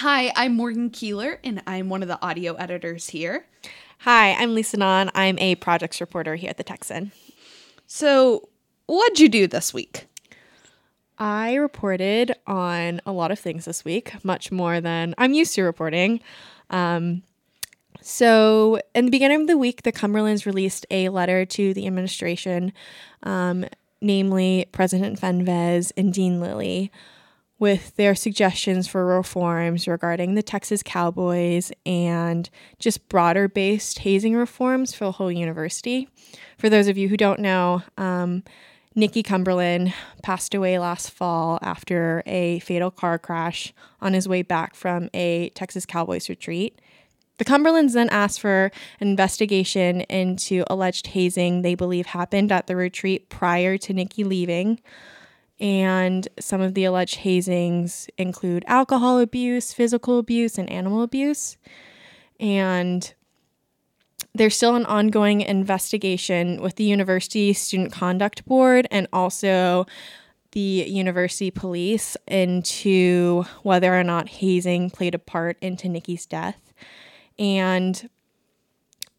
Hi, I'm Morgan Kuehler, and I'm one of the audio editors here. Hi, I'm Lisa Nhan. I'm a projects reporter here at the Texan. So, what'd you do this week? I reported on a lot of things this week, much more than I'm used to reporting. Um, so, in the beginning of the week, the Cumberlands released a letter to the administration, um, namely President Fenves and Dean Lilly, with their suggestions for reforms regarding the Texas Cowboys and just broader based hazing reforms for the whole university. For those of you who don't know, um, Nicky Cumberland passed away last fall after a fatal car crash on his way back from a Texas Cowboys retreat. The Cumberlands then asked for an investigation into alleged hazing they believe happened at the retreat prior to Nicky leaving. And some of the alleged hazings include alcohol abuse, physical abuse, and animal abuse. And there's still an ongoing investigation with the University Student Conduct Board and also the university police into whether or not hazing played a part into Nicky's death. And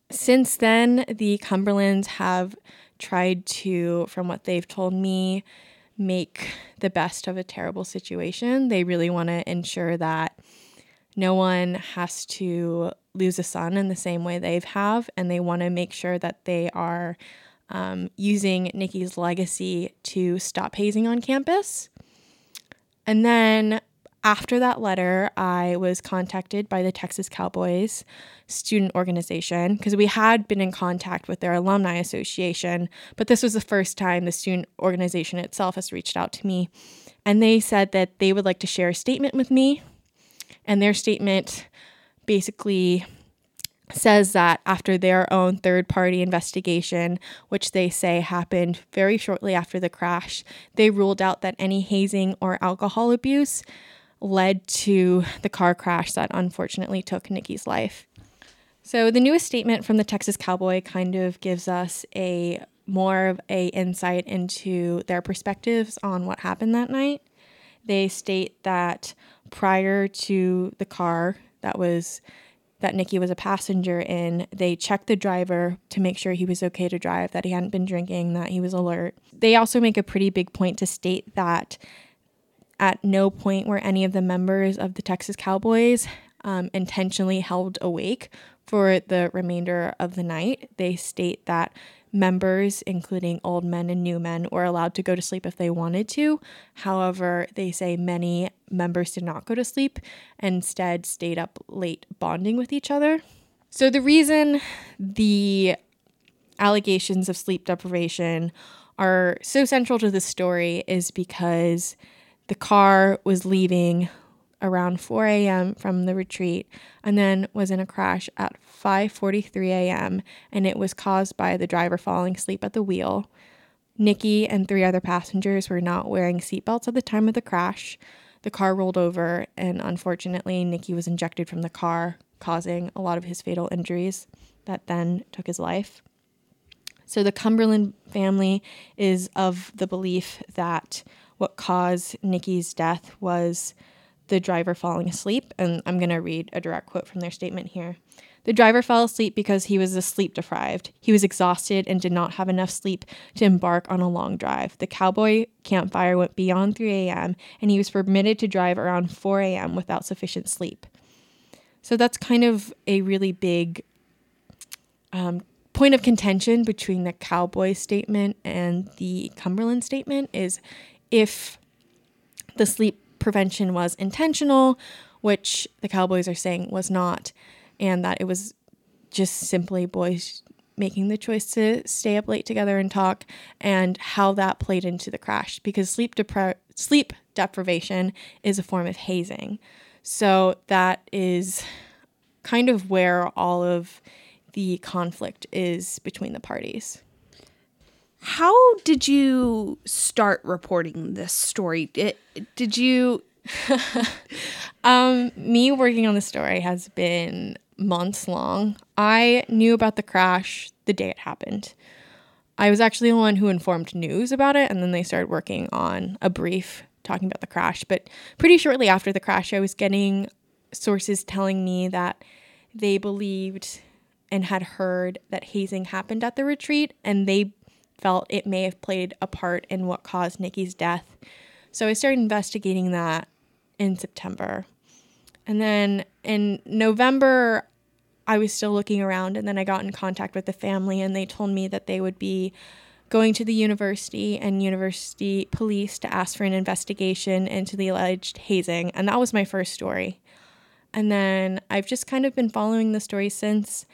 since then, the Cumberlands have tried to, from what they've told me, make the best of a terrible situation. They really want to ensure that no one has to lose a son in the same way they've have, and they want to make sure that they are um, using Nicky's legacy to stop hazing on campus. And then after that letter, I was contacted by the Texas Cowboys student organization because we had been in contact with their alumni association, but this was the first time the student organization itself has reached out to me. And they said that they would like to share a statement with me. And their statement basically says that after their own third party investigation, which they say happened very shortly after the crash, they ruled out that any hazing or alcohol abuse led to the car crash that unfortunately took Nicky's life. So the newest statement from the Texas Cowboy kind of gives us a more of a insight into their perspectives on what happened that night. They state that prior to the car that was that Nicky was a passenger in, they checked the driver to make sure he was okay to drive, that he hadn't been drinking, that he was alert. They also make a pretty big point to state that at no point were any of the members of the Texas Cowboys um, intentionally held awake for the remainder of the night. They state that members, including old men and new men, were allowed to go to sleep if they wanted to. However, they say many members did not go to sleep, and instead, stayed up late bonding with each other. So, the reason the allegations of sleep deprivation are so central to this story is because the car was leaving around 4 a.m. from the retreat and then was in a crash at 5:43 a.m. and it was caused by the driver falling asleep at the wheel. Nicky and three other passengers were not wearing seatbelts at the time of the crash. The car rolled over and unfortunately Nicky was injected from the car, causing a lot of his fatal injuries that then took his life. So the Cumberland family is of the belief that what caused Nicky's death was the driver falling asleep. And I'm going to read a direct quote from their statement here. The driver fell asleep because he was sleep deprived. He was exhausted and did not have enough sleep to embark on a long drive. The cowboy campfire went beyond 3 a.m., and he was permitted to drive around 4 a.m. without sufficient sleep. So that's kind of a really big um, point of contention between the cowboy statement and the Cumberland statement is if the sleep prevention was intentional, which the Cowboys are saying was not, and that it was just simply boys making the choice to stay up late together and talk, and how that played into the crash because sleep depri- sleep deprivation is a form of hazing. So that is kind of where all of the conflict is between the parties. How did you start reporting this story? Did, did you? um, me working on the story has been months long. I knew about the crash the day it happened. I was actually the one who informed news about it, and then they started working on a brief talking about the crash. But pretty shortly after the crash, I was getting sources telling me that they believed and had heard that hazing happened at the retreat and they felt it may have played a part in what caused Nicky's death. So I started investigating that in September. And then in November, I was still looking around, and then I got in contact with the family, and they told me that they would be going to the university and university police to ask for an investigation into the alleged hazing. And that was my first story. And then I've just kind of been following the story since.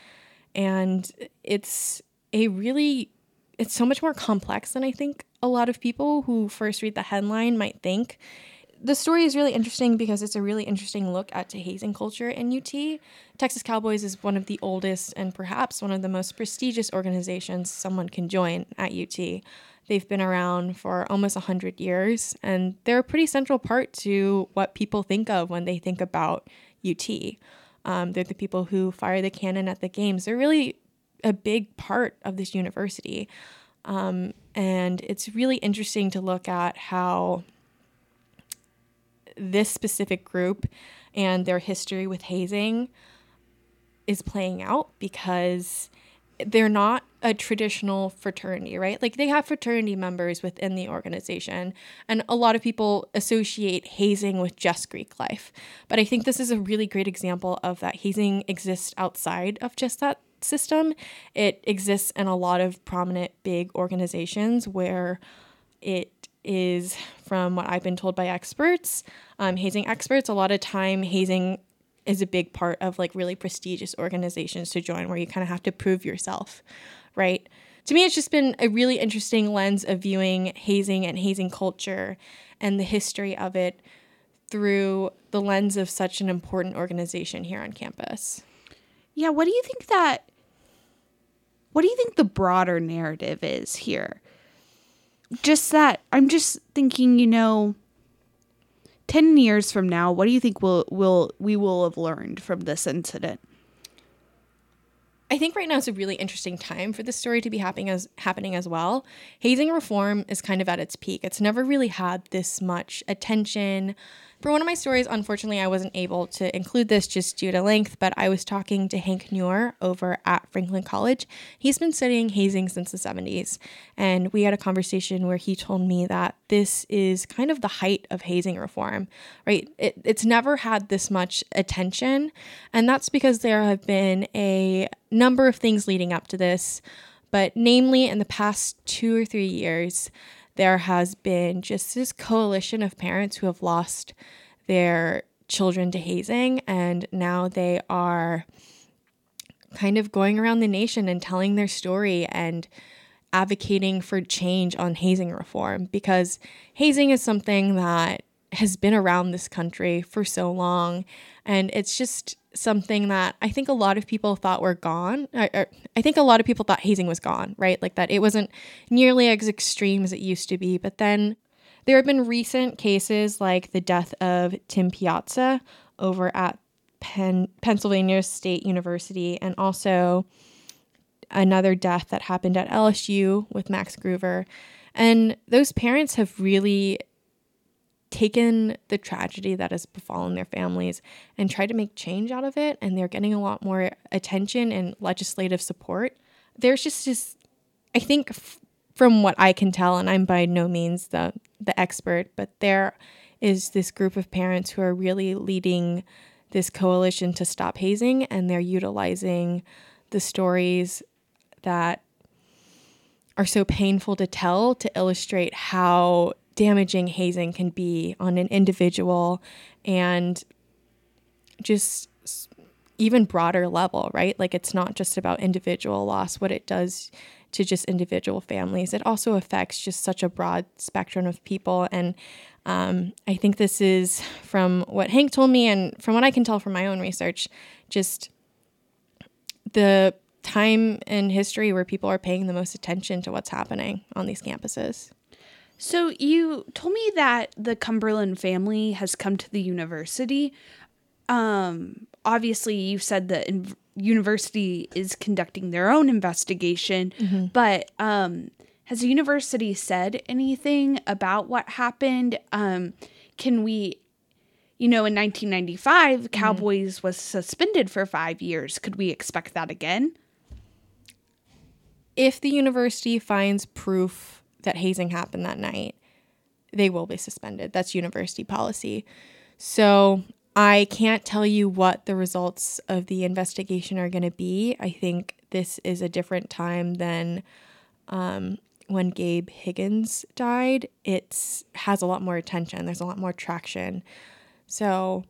And it's a really, it's so much more complex than I think a lot of people who first read the headline might think the story is really interesting because it's a really interesting look at hazing culture in UT. Texas Cowboys is one of the oldest and perhaps one of the most prestigious organizations someone can join at UT. They've been around for almost 100 years, and they're a pretty central part to what people think of when they think about UT. Um, they're the people who fire the cannon at the games. They're really a big part of this university. Um, and it's really interesting to look at how this specific group and their history with hazing is playing out because they're not a traditional fraternity, right? Like they have fraternity members within the organization, and a lot of people associate hazing with just Greek life. But I think this is a really great example of that hazing exists outside of just that system. It exists in a lot of prominent big organizations where it is from what I've been told by experts, um, hazing experts. A lot of time, hazing is a big part of like really prestigious organizations to join where you kind of have to prove yourself, right? To me, it's just been a really interesting lens of viewing hazing and hazing culture and the history of it through the lens of such an important organization here on campus. Yeah, what do you think that what do you think the broader narrative is here? just that I'm just thinking, you know, 10 years from now, what do you think will will we will have learned from this incident? I think right now is a really interesting time for this story to be happening as happening as well. Hazing reform is kind of at its peak. It's never really had this much attention, for one of my stories, unfortunately, I wasn't able to include this just due to length, but I was talking to Hank Nuwer over at Franklin College. He's been studying hazing since the 70s, and we had a conversation where he told me that this is kind of the height of hazing reform, right? It, it's never had this much attention, and that's because there have been a number of things leading up to this, but namely in the past two or three years, there has been just this coalition of parents who have lost their children to hazing, and now they are kind of going around the nation and telling their story and advocating for change on hazing reform because hazing is something that has been around this country for so long and it's just something that I think a lot of people thought were gone. I, I, think a lot of people thought hazing was gone, right? Like that it wasn't nearly as extreme as it used to be. But then there have been recent cases like the death of Tim Piazza over at Penn, Pennsylvania State University, and also another death that happened at LSU with Max Gruver. And those parents have really taken the tragedy that has befallen their families and tried to make change out of it and they're getting a lot more attention and legislative support. There's just this i think f- from what i can tell and i'm by no means the the expert but there is this group of parents who are really leading this coalition to stop hazing and they're utilizing the stories that are so painful to tell to illustrate how damaging hazing can be on an individual and just even broader level, right? Like it's not just about individual loss, what it does to just individual families. It also affects just such a broad spectrum of people. And um, I think this is from what Hank told me and from what I can tell from my own research, just the time in history where people are paying the most attention to what's happening on these campuses. So you told me that the Cumberland family has come to the university. Um, obviously, you said the in- university is conducting their own investigation, mm-hmm. but um, has the university said anything about what happened? Um, can we you know, in 1995, Cowboys was suspended for five years. Could we expect that again? If the university finds proof that hazing happened that night, they will be suspended. That's university policy. So I can't tell you what the results of the investigation are going to be. I think this is a different time than um, when Gabe Higgins died. It has a lot more attention. There's a lot more traction. So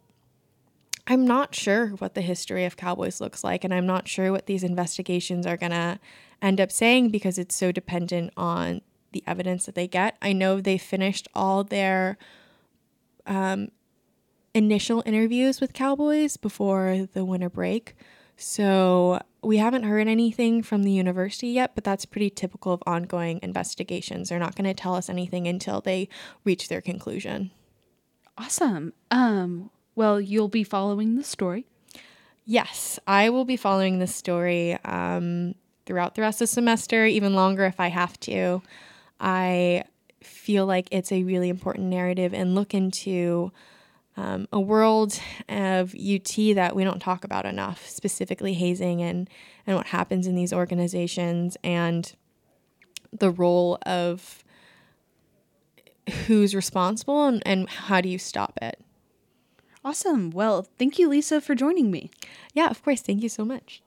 I'm not sure what the history of Cowboys looks like, and I'm not sure what these investigations are going to end up saying because it's so dependent on the evidence that they get. I know they finished all their um, initial interviews with Cowboys before the winter break. So we haven't heard anything from the university yet, but that's pretty typical of ongoing investigations. They're not going to tell us anything until they reach their conclusion. Awesome. Um, well, you'll be following the story. Yes, I will be following this story um, throughout the rest of the semester, even longer if I have to. I feel like it's a really important narrative and look into um, a world of UT that we don't talk about enough, specifically hazing and, and what happens in these organizations and the role of who's responsible and, and how do you stop it. Awesome. Well, thank you, Lisa, for joining me. Yeah, of course. Thank you so much.